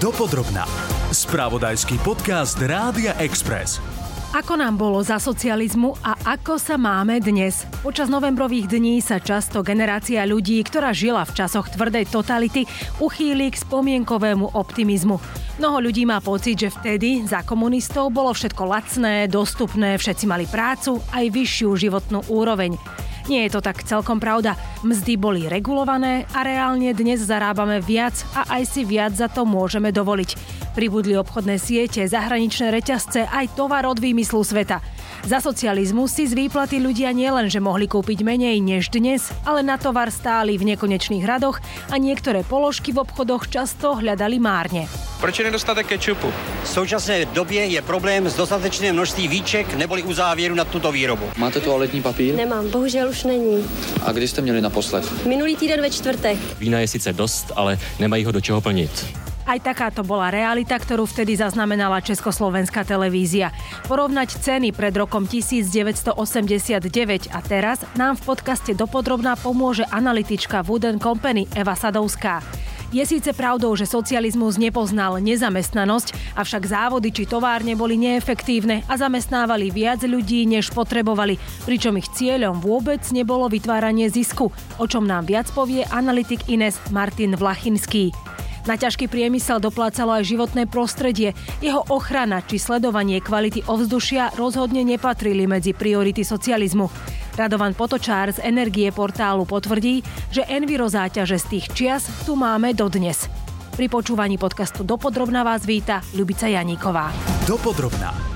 Dopodrobná. Spravodajský podcast Rádia Express. Ako nám bolo za socializmu a ako sa máme dnes? Počas novembrových dní sa často generácia ľudí, ktorá žila v časoch tvrdej totality, uchýli k spomienkovému optimizmu. Mnoho ľudí má pocit, že vtedy za komunistov bolo všetko lacné, dostupné, všetci mali prácu, aj vyššiu životnú úroveň. Nie je to tak celkom pravda. Mzdy boli regulované a reálne dnes zarábame viac a aj si viac za to môžeme dovoliť. Pribudli obchodné siete, zahraničné reťazce, aj tovar od výmyslu sveta. Za socializmu si z výplaty ľudia nielenže mohli kúpiť menej než dnes, ale na tovar stáli v nekonečných radoch a niektoré položky v obchodoch často hľadali márne. Proč je nedostatek kečupu? V současné době je problém s dostatečným množství výček neboli uzávěru na tuto výrobu. Máte toaletní papír? Nemám, bohužel už není. A kdy jste měli naposled? Minulý týden ve čtvrtek. Vína je sice dost, ale nemají ho do čeho plnit. Aj takáto bola realita, ktorú vtedy zaznamenala Československá televízia. Porovnať ceny pred rokom 1989 a teraz nám v podcaste dopodrobná pomôže analytička Wooden Company Eva Sadovská. Je síce pravdou, že socializmus nepoznal nezamestnanosť, avšak závody či továrne boli neefektívne a zamestnávali viac ľudí, než potrebovali, pričom ich cieľom vôbec nebolo vytváranie zisku, o čom nám viac povie analytik Ines Martin Vlachinský. Na ťažký priemysel doplácalo aj životné prostredie. Jeho ochrana či sledovanie kvality ovzdušia rozhodne nepatrili medzi priority socializmu. Radovan Potočár z Energie portálu potvrdí, že enviro záťaže z tých čias tu máme dodnes. Pri počúvaní podcastu Dopodrobná vás víta Ľubica Janíková. Dopodrobná.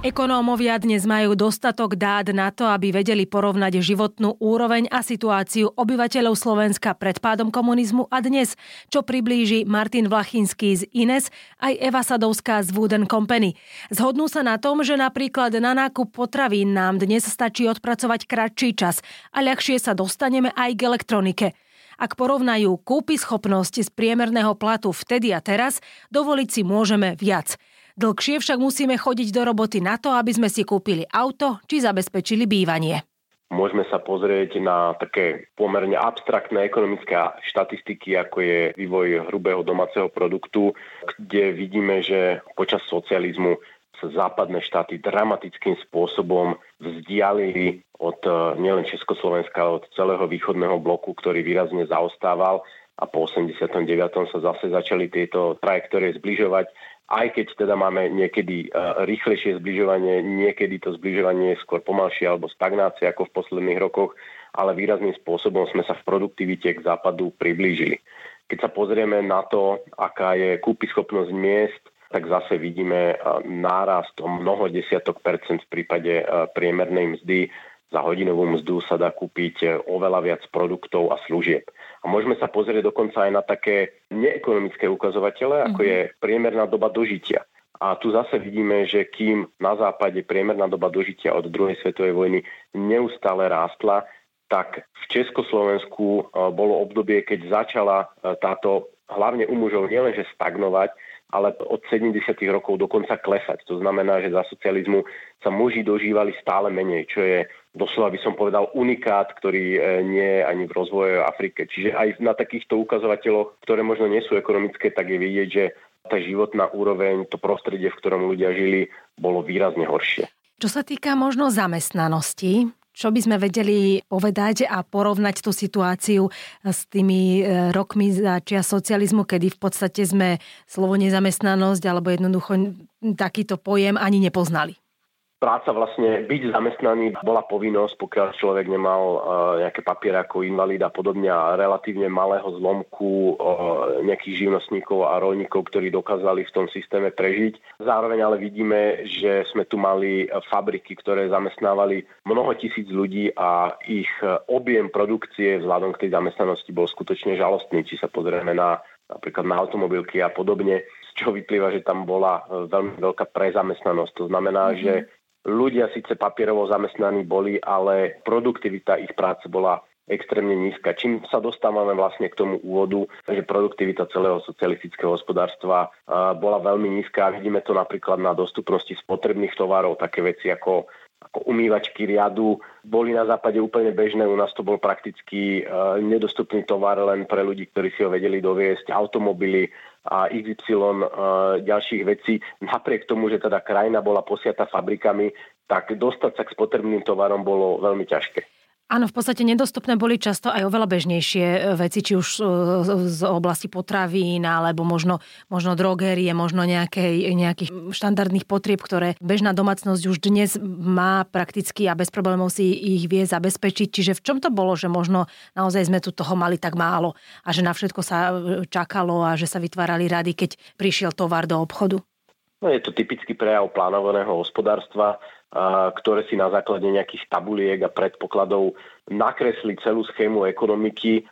Ekonómovia dnes majú dostatok dát na to, aby vedeli porovnať životnú úroveň a situáciu obyvateľov Slovenska pred pádom komunizmu a dnes, čo priblíži Martin Vlachinský z Ines aj Eva Sadovská z Wooden Company. Zhodnú sa na tom, že napríklad na nákup potravín nám dnes stačí odpracovať kratší čas a ľahšie sa dostaneme aj k elektronike. Ak porovnajú kúpy schopnosť z priemerného platu vtedy a teraz, dovoliť si môžeme viac. Dlhšie však musíme chodiť do roboty na to, aby sme si kúpili auto či zabezpečili bývanie. Môžeme sa pozrieť na také pomerne abstraktné ekonomické štatistiky, ako je vývoj hrubého domáceho produktu, kde vidíme, že počas socializmu sa západné štáty dramatickým spôsobom vzdialili od eh, nielen Československa, ale od celého východného bloku, ktorý výrazne zaostával a po 89. sa zase začali tieto trajektórie zbližovať aj keď teda máme niekedy uh, rýchlejšie zbližovanie, niekedy to zbližovanie je skôr pomalšie alebo stagnácie ako v posledných rokoch, ale výrazným spôsobom sme sa v produktivite k západu priblížili. Keď sa pozrieme na to, aká je kúpyschopnosť miest, tak zase vidíme nárast o mnoho desiatok percent v prípade priemernej mzdy. Za hodinovú mzdu sa dá kúpiť e, oveľa viac produktov a služieb. A môžeme sa pozrieť dokonca aj na také neekonomické ukazovatele, ako mhm. je priemerná doba dožitia. A tu zase vidíme, že kým na západe priemerná doba dožitia od druhej svetovej vojny neustále rástla, tak v Československu e, bolo obdobie, keď začala e, táto hlavne u mužov nielenže stagnovať, ale od 70. rokov dokonca klesať. To znamená, že za socializmu sa muži dožívali stále menej, čo je doslova by som povedal unikát, ktorý e, nie je ani v rozvoje Afrike. Čiže aj na takýchto ukazovateľoch, ktoré možno nie sú ekonomické, tak je vidieť, že tá životná úroveň, to prostredie, v ktorom ľudia žili, bolo výrazne horšie. Čo sa týka možno zamestnanosti, čo by sme vedeli povedať a porovnať tú situáciu s tými e, rokmi za čia socializmu, kedy v podstate sme slovo nezamestnanosť alebo jednoducho takýto pojem ani nepoznali? Práca vlastne byť zamestnaný bola povinnosť, pokiaľ človek nemal uh, nejaké papiere ako invalid a podobne a relatívne malého zlomku uh, nejakých živnostníkov a rolníkov, ktorí dokázali v tom systéme prežiť. Zároveň ale vidíme, že sme tu mali fabriky, ktoré zamestnávali mnoho tisíc ľudí a ich objem produkcie vzhľadom k tej zamestnanosti bol skutočne žalostný. Či sa pozrieme na napríklad na automobilky a podobne, z čoho vyplýva, že tam bola veľmi veľká prezamestnanosť. To znamená, mm-hmm. že Ľudia síce papierovo zamestnaní boli, ale produktivita ich práce bola extrémne nízka. Čím sa dostávame vlastne k tomu úvodu, že produktivita celého socialistického hospodárstva bola veľmi nízka. Vidíme to napríklad na dostupnosti spotrebných tovarov, také veci ako ako umývačky riadu boli na západe úplne bežné, u nás to bol prakticky uh, nedostupný tovar len pre ľudí, ktorí si ho vedeli doviesť, automobily a XY uh, ďalších vecí. Napriek tomu, že teda krajina bola posiata fabrikami, tak dostať sa k spotrebným tovarom bolo veľmi ťažké. Áno, v podstate nedostupné boli často aj oveľa bežnejšie e, veci, či už e, z oblasti potravín, alebo možno, možno drogérie, možno nejakej, nejakých štandardných potrieb, ktoré bežná domácnosť už dnes má prakticky a bez problémov si ich vie zabezpečiť. Čiže v čom to bolo, že možno naozaj sme tu toho mali tak málo a že na všetko sa e, čakalo a že sa vytvárali rady, keď prišiel tovar do obchodu? No, je to typický prejav plánovaného hospodárstva ktoré si na základe nejakých tabuliek a predpokladov nakresli celú schému ekonomiky,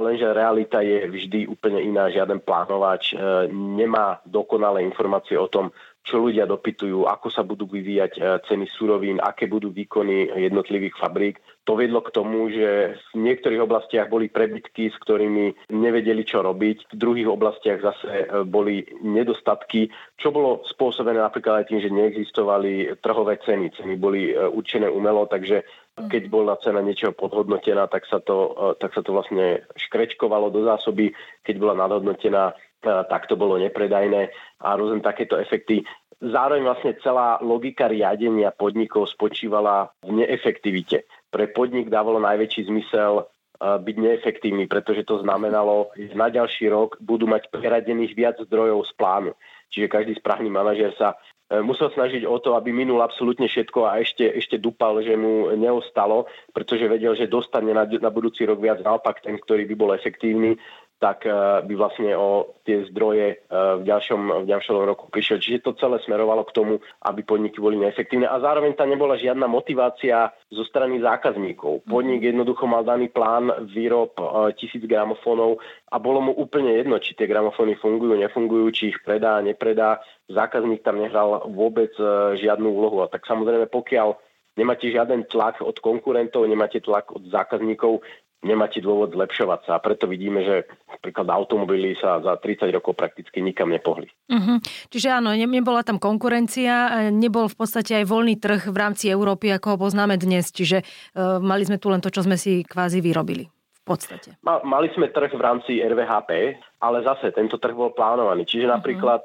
lenže realita je vždy úplne iná. Žiaden plánovač e, nemá dokonalé informácie o tom, čo ľudia dopytujú, ako sa budú vyvíjať e, ceny surovín, aké budú výkony jednotlivých fabrík. To vedlo k tomu, že v niektorých oblastiach boli prebytky, s ktorými nevedeli, čo robiť. V druhých oblastiach zase e, boli nedostatky, čo bolo spôsobené napríklad aj tým, že neexistovali trhové ceny. Ceny boli e, určené umelo, takže keď bola cena niečoho podhodnotená, tak sa to, tak sa to vlastne škrečkovalo do zásoby. Keď bola nadhodnotená, tak to bolo nepredajné a rôzne takéto efekty. Zároveň vlastne celá logika riadenia podnikov spočívala v neefektivite. Pre podnik dávalo najväčší zmysel byť neefektívny, pretože to znamenalo, že na ďalší rok budú mať preradených viac zdrojov z plánu. Čiže každý správny manažer sa e, musel snažiť o to, aby minul absolútne všetko a ešte, ešte dupal, že mu neostalo, pretože vedel, že dostane na, na budúci rok viac. Naopak ten, ktorý by bol efektívny, tak eh, by vlastne o tie zdroje eh, v ďalšom, v ďalšom roku prišiel. Čiže to celé smerovalo k tomu, aby podniky boli neefektívne a zároveň tam nebola žiadna motivácia zo strany zákazníkov. Podnik jednoducho mal daný plán výrob eh, tisíc gramofónov a bolo mu úplne jedno, či tie gramofóny fungujú, nefungujú, či ich predá, nepredá. Zákazník tam nehral vôbec žiadnu úlohu. A tak samozrejme, pokiaľ nemáte žiaden tlak od konkurentov, nemáte tlak od zákazníkov, nemáte dôvod zlepšovať sa. A preto vidíme, že napríklad automobily sa za 30 rokov prakticky nikam nepohli. Uh-huh. Čiže áno, nebola tam konkurencia, nebol v podstate aj voľný trh v rámci Európy, ako ho poznáme dnes. Čiže uh, mali sme tu len to, čo sme si kvázi vyrobili. V podstate. Mali sme trh v rámci RVHP, ale zase tento trh bol plánovaný. Čiže uh-huh. napríklad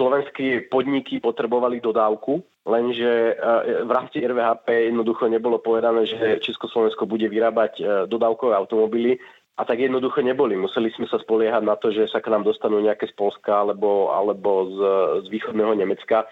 slovenské podniky potrebovali dodávku, lenže e, v rámci RVHP jednoducho nebolo povedané, že Československo bude vyrábať e, dodávkové automobily a tak jednoducho neboli. Museli sme sa spoliehať na to, že sa k nám dostanú nejaké z Polska alebo, alebo z, z východného Nemecka.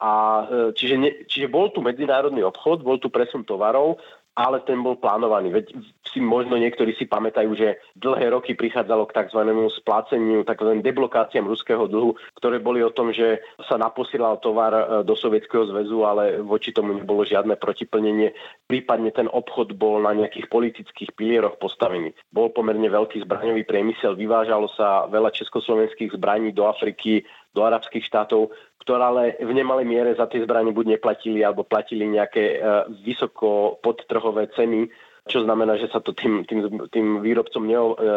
A, e, čiže, ne, čiže bol tu medzinárodný obchod, bol tu presun tovarov ale ten bol plánovaný. Veď si možno niektorí si pamätajú, že dlhé roky prichádzalo k tzv. spláceniu, tzv. deblokáciám ruského dlhu, ktoré boli o tom, že sa naposielal tovar e, do Sovietskeho zväzu, ale voči tomu nebolo žiadne protiplnenie. Prípadne ten obchod bol na nejakých politických pilieroch postavený. Bol pomerne veľký zbraňový priemysel, vyvážalo sa veľa československých zbraní do Afriky, do arabských štátov, ktoré ale v nemalej miere za tie zbranie buď neplatili alebo platili nejaké e, vysoko podtrhové ceny, čo znamená, že sa to tým, tým, tým výrobcom e,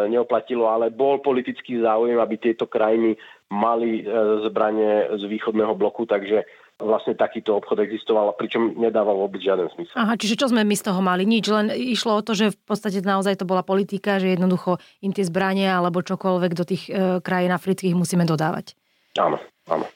neoplatilo, ale bol politický záujem, aby tieto krajiny mali e, zbranie z východného bloku, takže vlastne takýto obchod existoval, pričom nedával vôbec žiaden smysel. Aha, čiže čo sme my z toho mali? Nič, len išlo o to, že v podstate naozaj to bola politika, že jednoducho im tie zbranie alebo čokoľvek do tých e, krajín afrických musíme dodávať. Áno, áno.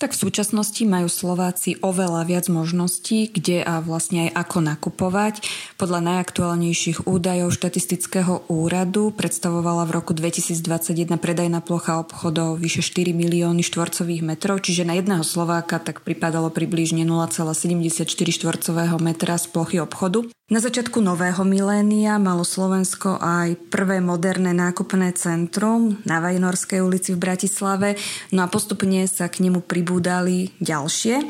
Tak v súčasnosti majú Slováci oveľa viac možností, kde a vlastne aj ako nakupovať. Podľa najaktuálnejších údajov štatistického úradu predstavovala v roku 2021 predajná plocha obchodov vyše 4 milióny štvorcových metrov, čiže na jedného Slováka tak pripadalo približne 0,74 štvorcového metra z plochy obchodu. Na začiatku nového milénia malo Slovensko aj prvé moderné nákupné centrum na Vajnorskej ulici v Bratislave, no a postupne sa k nemu pribúdali ďalšie.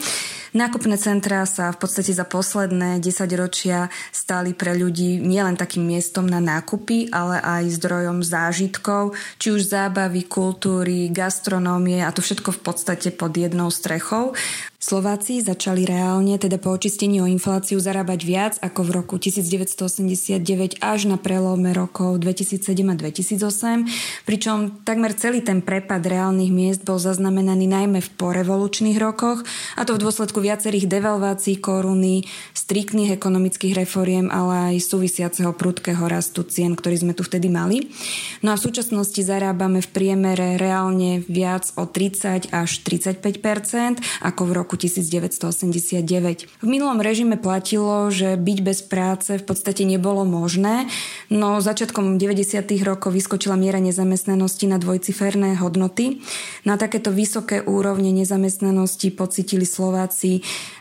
Nákupné centrá sa v podstate za posledné 10 ročia stali pre ľudí nielen takým miestom na nákupy, ale aj zdrojom zážitkov, či už zábavy, kultúry, gastronómie a to všetko v podstate pod jednou strechou. Slováci začali reálne, teda po očistení o infláciu, zarábať viac ako v roku 1989 až na prelome rokov 2007 a 2008, pričom takmer celý ten prepad reálnych miest bol zaznamenaný najmä v porevolučných rokoch, a to v dôsledku viacerých devalvácií koruny, striktných ekonomických reforiem, ale aj súvisiaceho prudkého rastu cien, ktorý sme tu vtedy mali. No a v súčasnosti zarábame v priemere reálne viac o 30 až 35 ako v roku 1989. V minulom režime platilo, že byť bez práce v podstate nebolo možné, no začiatkom 90. rokov vyskočila miera nezamestnanosti na dvojciferné hodnoty. Na takéto vysoké úrovne nezamestnanosti pocitili Slováci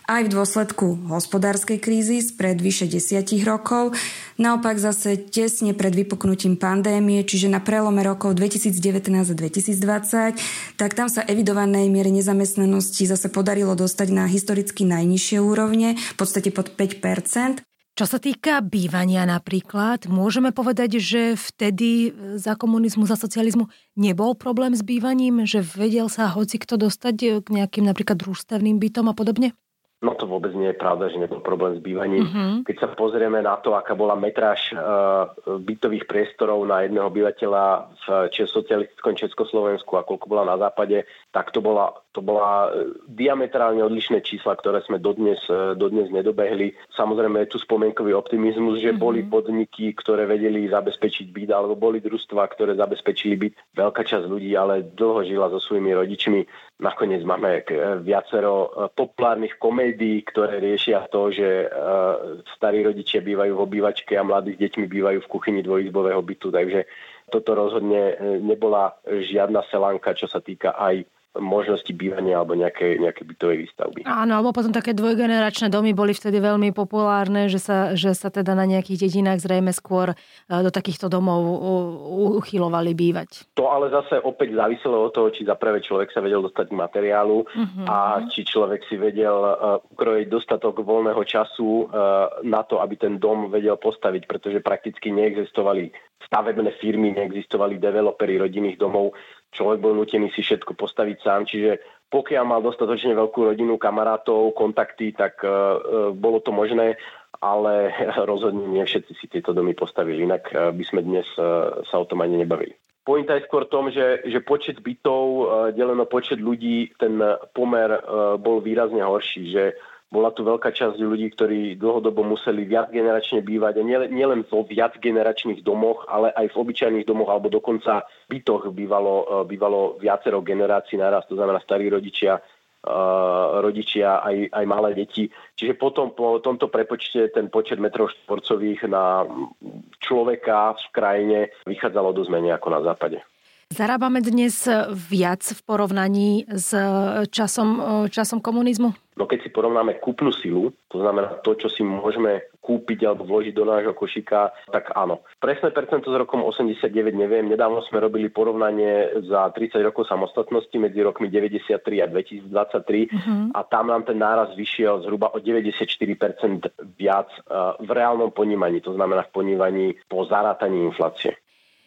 aj v dôsledku hospodárskej krízy spred vyše desiatich rokov, naopak zase tesne pred vypuknutím pandémie, čiže na prelome rokov 2019 a 2020, tak tam sa evidovanej miere nezamestnanosti zase podarilo dostať na historicky najnižšie úrovne, v podstate pod 5 čo sa týka bývania napríklad, môžeme povedať, že vtedy za komunizmu, za socializmu nebol problém s bývaním, že vedel sa hoci kto dostať k nejakým napríklad družstevným bytom a podobne? No to vôbec nie je pravda, že nebol problém s bývaním. Mm-hmm. Keď sa pozrieme na to, aká bola metráž uh, bytových priestorov na jedného obyvateľa v socialistickom Československu a koľko bola na západe, tak to bola, to bola e, diametrálne odlišné čísla, ktoré sme dodnes, e, dodnes nedobehli. Samozrejme je tu spomienkový optimizmus, že mm-hmm. boli podniky, ktoré vedeli zabezpečiť byt, alebo boli družstva, ktoré zabezpečili byt. Veľká časť ľudí ale dlho žila so svojimi rodičmi. Nakoniec máme e, viacero populárnych komédií, ktoré riešia to, že starí rodičia bývajú v obývačke a mladých deťmi bývajú v kuchyni dvojizbového bytu. Takže toto rozhodne nebola žiadna selánka, čo sa týka aj možnosti bývania alebo nejaké, nejaké bytovej výstavby. Áno, alebo potom také dvojgeneračné domy boli vtedy veľmi populárne, že sa, že sa teda na nejakých dedinách zrejme skôr e, do takýchto domov uchylovali bývať. To ale zase opäť záviselo od toho, či za prvé človek sa vedel dostať k materiálu uh-huh. a či človek si vedel uh, ukrojiť dostatok voľného času uh, na to, aby ten dom vedel postaviť, pretože prakticky neexistovali stavebné firmy, neexistovali developery rodinných domov, človek bol nutený si všetko postaviť sám, čiže pokiaľ mal dostatočne veľkú rodinu, kamarátov, kontakty, tak uh, bolo to možné, ale rozhodne nie všetci si tieto domy postavili, inak uh, by sme dnes uh, sa o tom ani nebavili. Pointa je skôr tom, že, že počet bytov deleno počet ľudí, ten pomer bol výrazne horší, že bola tu veľká časť ľudí, ktorí dlhodobo museli viac generačne bývať a nielen vo viac generačných domoch, ale aj v obyčajných domoch alebo dokonca bytoch bývalo, e, bývalo viacero generácií naraz, to znamená starí rodičia, Uh, rodičia aj, aj malé deti. Čiže potom po tomto prepočte ten počet metrov štvorcových na človeka v krajine vychádzalo dosť menej ako na západe. Zarábame dnes viac v porovnaní s časom, časom komunizmu? No keď si porovnáme kúpnu silu, to znamená to, čo si môžeme kúpiť alebo vložiť do nášho košíka, tak áno. Presné percento s rokom 89 neviem. Nedávno sme robili porovnanie za 30 rokov samostatnosti medzi rokmi 93 a 2023 uh-huh. a tam nám ten náraz vyšiel zhruba o 94% viac v reálnom ponímaní, to znamená v ponímaní po zarátaní inflácie.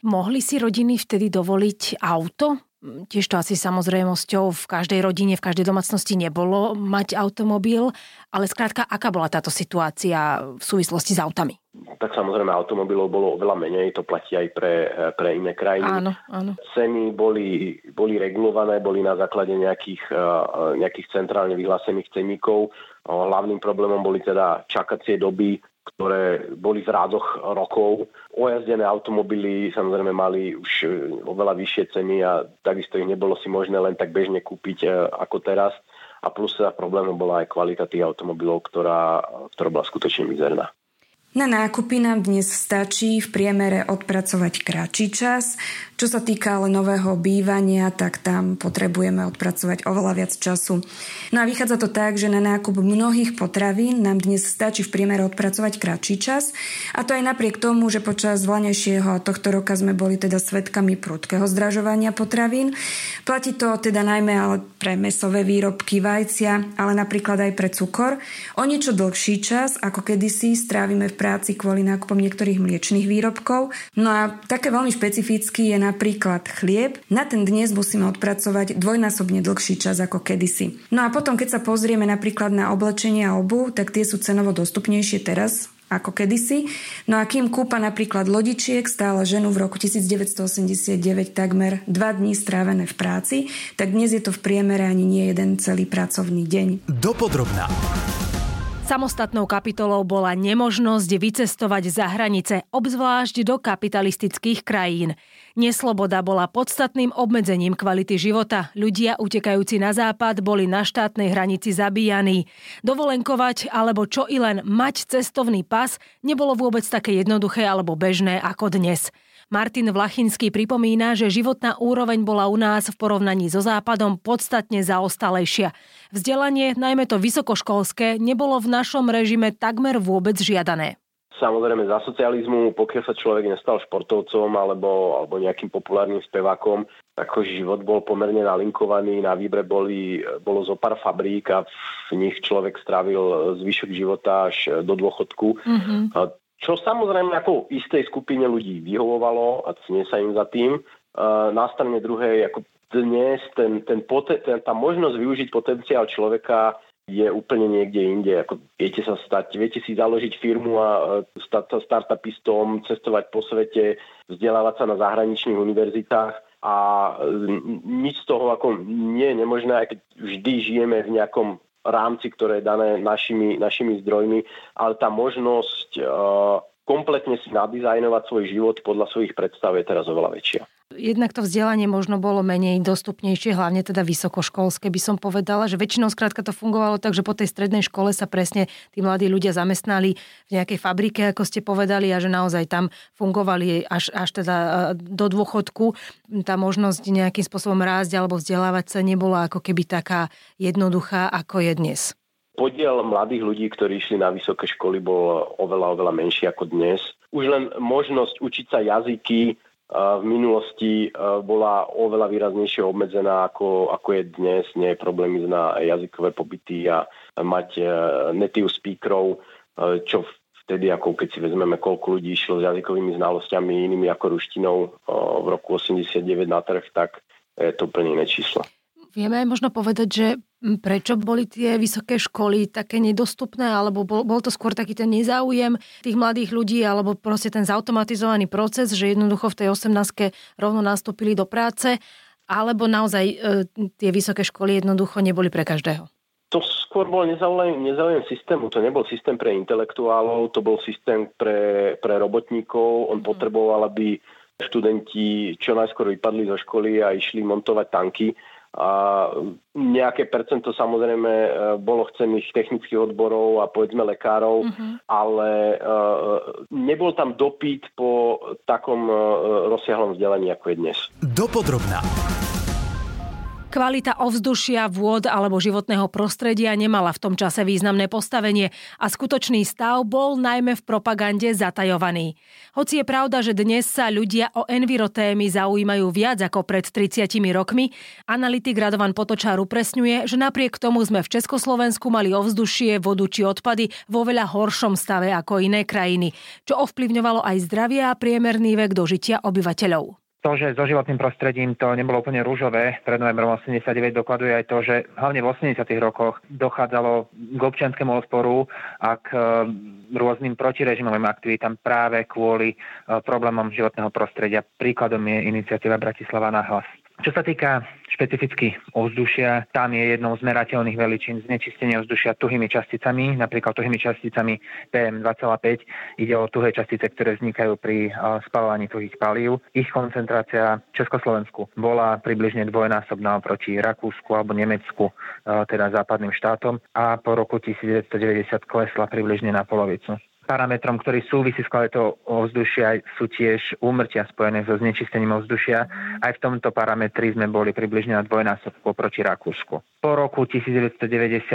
Mohli si rodiny vtedy dovoliť auto? Tiež to asi samozrejmosťou v každej rodine, v každej domácnosti nebolo mať automobil, ale skrátka, aká bola táto situácia v súvislosti s autami? Tak samozrejme automobilov bolo oveľa menej, to platí aj pre, pre iné krajiny. Áno, áno. Ceny boli, boli regulované, boli na základe nejakých, eh, nejakých centrálne vyhlásených cenníkov. Hlavným problémom boli teda čakacie doby ktoré boli v rádoch rokov. Ojazdené automobily samozrejme mali už e, oveľa vyššie ceny a takisto ich nebolo si možné len tak bežne kúpiť e, ako teraz. A plus sa problémom bola aj kvalita tých automobilov, ktorá, ktorá bola skutočne mizerná. Na nákupy nám dnes stačí v priemere odpracovať kratší čas. Čo sa týka ale nového bývania, tak tam potrebujeme odpracovať oveľa viac času. No a vychádza to tak, že na nákup mnohých potravín nám dnes stačí v priemere odpracovať kratší čas. A to aj napriek tomu, že počas vlanejšieho a tohto roka sme boli teda svetkami prudkého zdražovania potravín. Platí to teda najmä ale pre mesové výrobky, vajcia, ale napríklad aj pre cukor. O niečo dlhší čas, ako kedysi strávime v práci kvôli nákupom niektorých mliečných výrobkov. No a také veľmi špecifický je napríklad chlieb. Na ten dnes musíme odpracovať dvojnásobne dlhší čas ako kedysi. No a potom, keď sa pozrieme napríklad na oblečenie a obu, tak tie sú cenovo dostupnejšie teraz ako kedysi. No a kým kúpa napríklad lodičiek stála ženu v roku 1989 takmer 2 dní strávené v práci, tak dnes je to v priemere ani nie jeden celý pracovný deň. Dopodrobná. Samostatnou kapitolou bola nemožnosť vycestovať za hranice, obzvlášť do kapitalistických krajín. Nesloboda bola podstatným obmedzením kvality života. Ľudia utekajúci na západ boli na štátnej hranici zabíjaní. Dovolenkovať alebo čo i len mať cestovný pas nebolo vôbec také jednoduché alebo bežné ako dnes. Martin Vlachinský pripomína, že životná úroveň bola u nás v porovnaní so Západom podstatne zaostalejšia. Vzdelanie, najmä to vysokoškolské, nebolo v našom režime takmer vôbec žiadané. Samozrejme za socializmu, pokiaľ sa človek nestal športovcom alebo, alebo nejakým populárnym spevákom, ako život bol pomerne nalinkovaný, na výbre boli, bolo zo pár fabrík a v nich človek strávil zvyšok života až do dôchodku. Mm-hmm. Čo samozrejme ako istej skupine ľudí vyhovovalo a cne sa im za tým. Na strane druhej, ako dnes ten, ten, ten, tá možnosť využiť potenciál človeka je úplne niekde inde. Ako viete sa stať, viete si založiť firmu a stať sa startupistom, cestovať po svete, vzdelávať sa na zahraničných univerzitách a nič z toho ako nie je nemožné, aj keď vždy žijeme v nejakom rámci, ktoré je dané našimi, našimi zdrojmi, ale tá možnosť uh, kompletne si nadizajnovať svoj život podľa svojich predstav je teraz oveľa väčšia. Jednak to vzdelanie možno bolo menej dostupnejšie, hlavne teda vysokoškolské by som povedala, že väčšinou skrátka to fungovalo tak, že po tej strednej škole sa presne tí mladí ľudia zamestnali v nejakej fabrike, ako ste povedali, a že naozaj tam fungovali až, až teda e, do dôchodku. Tá možnosť nejakým spôsobom rásť alebo vzdelávať sa nebola ako keby taká jednoduchá, ako je dnes. Podiel mladých ľudí, ktorí išli na vysoké školy, bol oveľa, oveľa menší ako dnes. Už len možnosť učiť sa jazyky v minulosti bola oveľa výraznejšie obmedzená ako, ako je dnes. Nie je problém ísť na jazykové pobyty a mať e, native speakerov, čo vtedy, ako keď si vezmeme, koľko ľudí išlo s jazykovými znalosťami inými ako ruštinou v roku 89 na trh, tak je to úplne iné číslo. Vieme možno povedať, že prečo boli tie vysoké školy také nedostupné, alebo bol, bol to skôr taký ten nezáujem tých mladých ľudí, alebo proste ten zautomatizovaný proces, že jednoducho v tej 18 rovno nastúpili do práce, alebo naozaj e, tie vysoké školy jednoducho neboli pre každého? To skôr bol nezáujem, nezáujem systému. To nebol systém pre intelektuálov, to bol systém pre, pre robotníkov. On mm. potreboval, aby študenti čo najskôr vypadli zo školy a išli montovať tanky a nejaké percento samozrejme e, bolo chcených technických odborov a povedzme lekárov, uh-huh. ale uh, nebol tam dopyt po takom uh, rozsiahlom vzdelaní, ako je dnes. Dopodrobná. Kvalita ovzdušia, vôd alebo životného prostredia nemala v tom čase významné postavenie a skutočný stav bol najmä v propagande zatajovaný. Hoci je pravda, že dnes sa ľudia o envirotémy zaujímajú viac ako pred 30 rokmi, analytik Radovan Potočár upresňuje, že napriek tomu sme v Československu mali ovzdušie, vodu či odpady vo veľa horšom stave ako iné krajiny, čo ovplyvňovalo aj zdravie a priemerný vek dožitia obyvateľov. To, že so životným prostredím to nebolo úplne rúžové, pred novembrom 89 dokladuje aj to, že hlavne v 80 rokoch dochádzalo k občianskému odporu a k e, rôznym protirežimovým aktivitám práve kvôli e, problémom životného prostredia. Príkladom je iniciatíva Bratislava na hlas. Čo sa týka špecificky ovzdušia, tam je jednou z merateľných veličín znečistenia ovzdušia tuhými časticami, napríklad tuhými časticami PM2,5. Ide o tuhé častice, ktoré vznikajú pri spalovaní tuhých palív. Ich koncentrácia v Československu bola približne dvojnásobná oproti Rakúsku alebo Nemecku, teda západným štátom a po roku 1990 klesla približne na polovicu parametrom, ktorý súvisí s kvalitou ovzdušia, sú tiež úmrtia spojené so znečistením ovzdušia. Aj v tomto parametri sme boli približne na dvojnásobku proti Rakúsku. Po roku 1990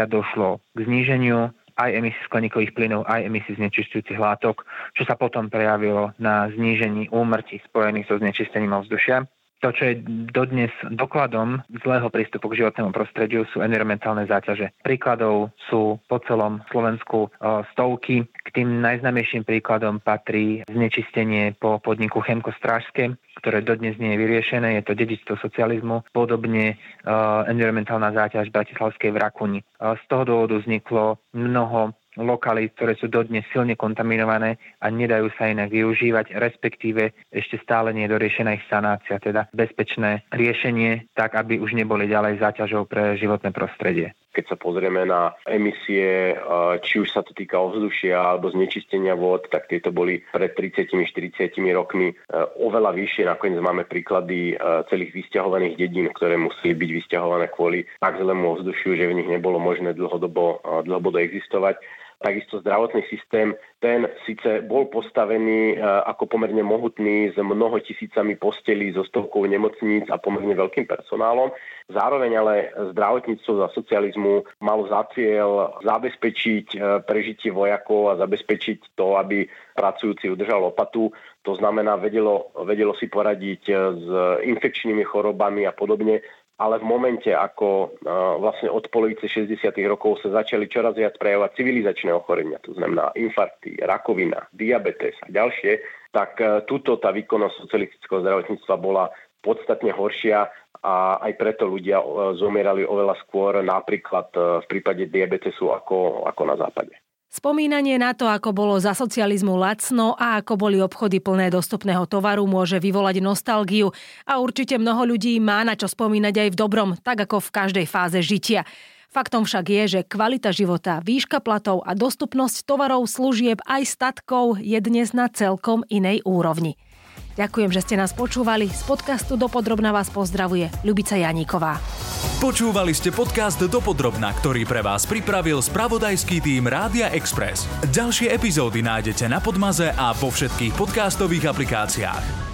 došlo k zníženiu aj emisí skleníkových plynov, aj emisí znečistujúcich látok, čo sa potom prejavilo na znížení úmrtí spojených so znečistením ovzdušia. To, čo je dodnes dokladom zlého prístupu k životnému prostrediu, sú environmentálne záťaže. Príkladov sú po celom Slovensku stovky. K tým najznamejším príkladom patrí znečistenie po podniku Chemko Strážske, ktoré dodnes nie je vyriešené, je to dedičstvo socializmu, podobne uh, environmentálna záťaž Bratislavskej v Rakuni. Uh, z toho dôvodu vzniklo mnoho lokalít, ktoré sú dodnes silne kontaminované a nedajú sa inak využívať, respektíve ešte stále nie je doriešená ich sanácia, teda bezpečné riešenie, tak aby už neboli ďalej záťažou pre životné prostredie. Keď sa pozrieme na emisie, či už sa to týka ovzdušia alebo znečistenia vod, tak tieto boli pred 30-40 rokmi e, oveľa vyššie. Nakoniec máme príklady e, celých vysťahovaných dedín, ktoré museli byť vysťahované kvôli tak zlému ovzdušiu, že v nich nebolo možné dlhodobo, dlhodobo existovať. Takisto zdravotný systém, ten síce bol postavený e, ako pomerne mohutný s mnoho tisícami postelí, so stovkou nemocníc a pomerne veľkým personálom. Zároveň ale zdravotníctvo za socializmu malo za cieľ zabezpečiť e, prežitie vojakov a zabezpečiť to, aby pracujúci udržal lopatu. To znamená, vedelo, vedelo si poradiť e, s infekčnými chorobami a podobne ale v momente, ako vlastne od polovice 60. rokov sa začali čoraz viac prejavovať civilizačné ochorenia, to znamená infarkty, rakovina, diabetes a ďalšie, tak túto tá výkonnosť socialistického zdravotníctva bola podstatne horšia a aj preto ľudia zomierali oveľa skôr napríklad v prípade diabetesu ako, ako na západe. Spomínanie na to, ako bolo za socializmu lacno a ako boli obchody plné dostupného tovaru, môže vyvolať nostalgiu a určite mnoho ľudí má na čo spomínať aj v dobrom, tak ako v každej fáze žitia. Faktom však je, že kvalita života, výška platov a dostupnosť tovarov, služieb aj statkov je dnes na celkom inej úrovni. Ďakujem, že ste nás počúvali. Z podcastu Dopodrobna vás pozdravuje Ľubica Janíková. Počúvali ste podcast Dopodrobna, ktorý pre vás pripravil spravodajský tým Rádia Express. Ďalšie epizódy nájdete na Podmaze a vo všetkých podcastových aplikáciách.